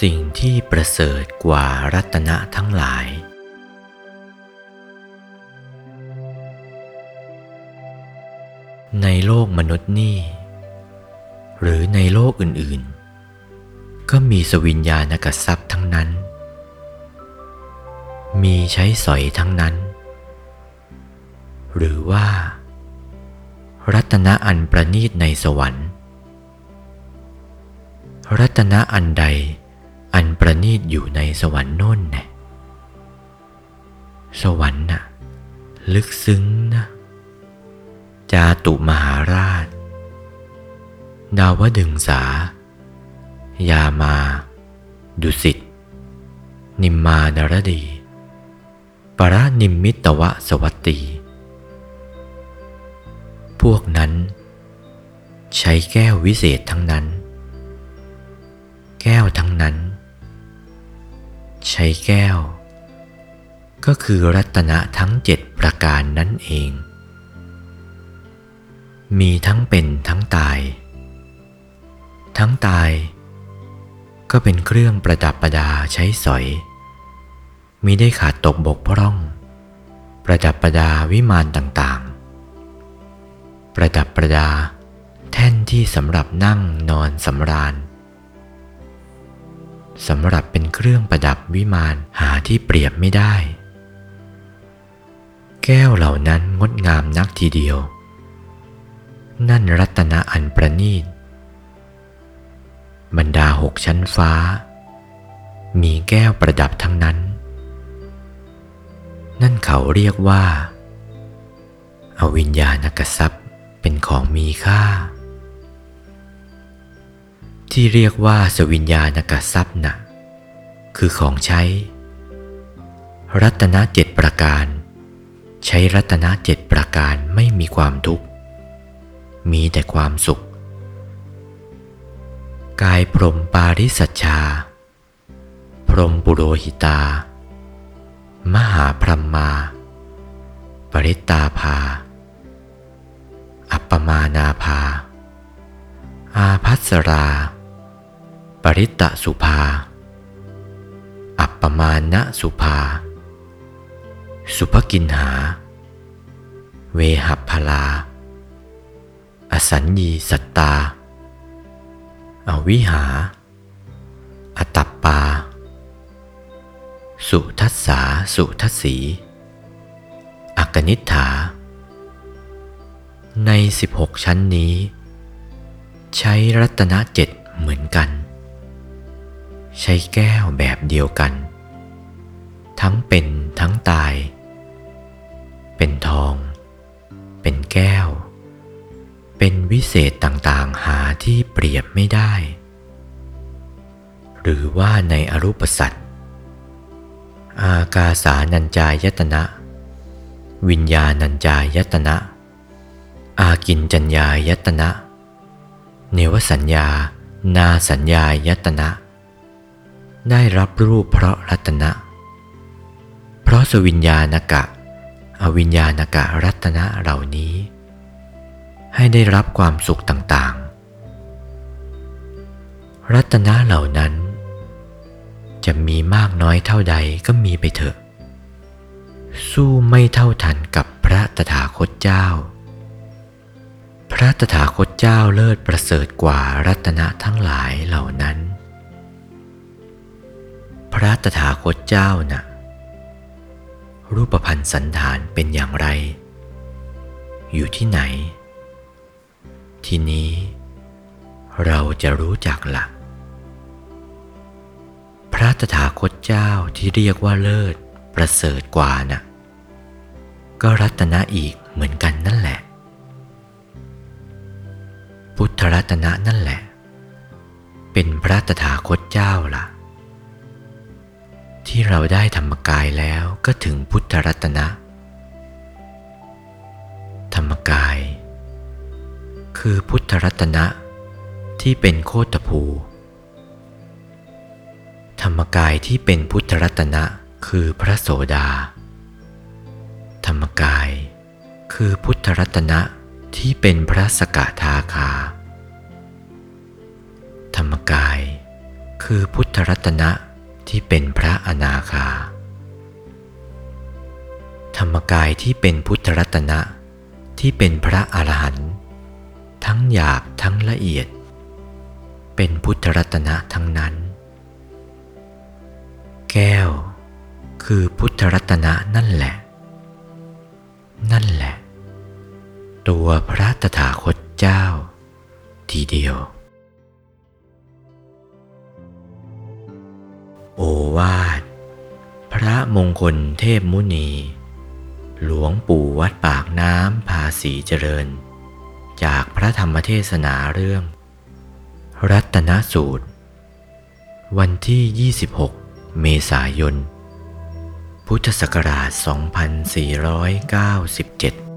สิ่งที่ประเสริฐกว่ารัตนะทั้งหลาย ในโลกมนุษย์นี่ หรือในโลกอื่นๆ ก็มีสวิญญาณกทรัพย์ทั้งนั้น มีใช้สอยทั้งนั้น หรือว่า รัตนะอันประณีตในสวรรค์รัตนะอันใด อันประณีตอยู่ในสวรรค์โน่นนะสวรรค์น่ะ ลึกซึ้งนะจาตุมหาราช ดาวดึงสา ยามา ดุสิต นิมมานรดี ปรนิมมิตวะสวัตตี พวกนั้น ใช้แก้ววิเศษทั้งนั้น แก้วทั้งนั้น ใช้แก้ว ก็คือรัตนะทั้งเจ็ดประการนั่นเอง มีทั้งเป็นทั้งตาย ทั้งตาย ก็เป็นเครื่องประดับประดาใช้สอยมีได้ขาดตกบกพร่อง ประดับประดาวิมานต่างๆ ประดับประดาแท่นที่สำหรับนั่งนอนสำราญ สำหรับเป็นเครื่องประดับวิมานหาที่เปรียบไม่ได้ แก้วเหล่านั้นงดงามนักทีเดียว นั่นรัตนะอันประณีต บรรดาหกชั้นฟ้า มีแก้วประดับทั้งนั้น นั่นเขาเรียกว่าอาวิญญาณกทรัพย์เป็นของมีค่า ที่เรียกว่าสวิญญาณกทรัพย์นะคือของใช้ รัตนเจ็ดประการ ใช้รัตนเจ็ดประการไม่มีความทุกข์ มีแต่ความสุข กายพรหมปาริสัชชา พรหมปุโรหิตา มหาพรหมมา ปริตตาภา อัปปมานาภา อาพัสรา ริตตสุภา อัปปมาณสุภา สุภกินหา เวหัพลา อสัญญีสัตตา อวิหา อตัปปา สุทัสสาสุทัสสีอกนิฐา ใน 16 ชั้นนี้ ใช้รัตนเจ็ดเหมือนกัน ใช้แก้วแบบเดียวกัน ทั้งเป็นทั้งตาย เป็นทอง เป็นแก้ว เป็นวิเศษต่างๆหาที่เปรียบไม่ได้ หรือว่าในอรูปสัตว์อากาสานัญจายตนะ วิญญาณัญจายตนะ อากินจัญญายตนะ เนวสัญญา นาสัญญายตนะ ได้รับรูปเพราะรัตนะ เพราะสวิญญาณกะ อวิญญาณกะรัตนะเหล่านี้ ให้ได้รับความสุขต่างๆ รัตนะเหล่านั้น จะมีมากน้อยเท่าใดก็มีไปเถอะ สู้ไม่เท่าทันกับพระตถาคตเจ้า พระตถาคตเจ้าเลิศประเสริฐกว่ารัตนะทั้งหลายเหล่านั้น พระตถาคตเจ้านะ่ะ รูปพันธ์สันฐานเป็นอย่างไร อยู่ที่ไหน ทีนี้เราจะรู้จักละ่ะ พระตถาคตเจ้าที่เรียกว่าเลิศประเสริฐกว่านะ่ะ ก็รัตนะอีกเหมือนกันนั่นแหละ พุทธรัตนะนั่นแหละ เป็นพระตถาคตเจ้าล่ะ ที่เราได้ธรรมกายแล้วก็ถึงพุทธรัตนะ ธรรมกาย คือพุทธรัตนะที่เป็นโคตภู ธรรมกายที่เป็นพุทธรัตนะคือพระโสดา ธรรมกาย คือพุทธรัตนะที่เป็นพระสกทาคา ธรรมกาย คือพุทธรัตนะ ที่เป็นพระอนาคา ธรรมกายที่เป็นพุทธรัตนะที่เป็นพระอรหันต์ทั้งหยาบทั้งละเอียด เป็นพุทธรัตนะทั้งนั้น แก้ว คือพุทธรัตนะนั่นแหละ นั่นแหละ ตัวพระตถาคตเจ้า ทีเดียว วาทพระมงคลเทพมุนี หลวงปู่วัดปากน้ำภาษีเจริญ จากพระธรรมเทศนาเรื่อง รัตนสูตร วันที่ 26 เมษายน พุทธศักราช 2497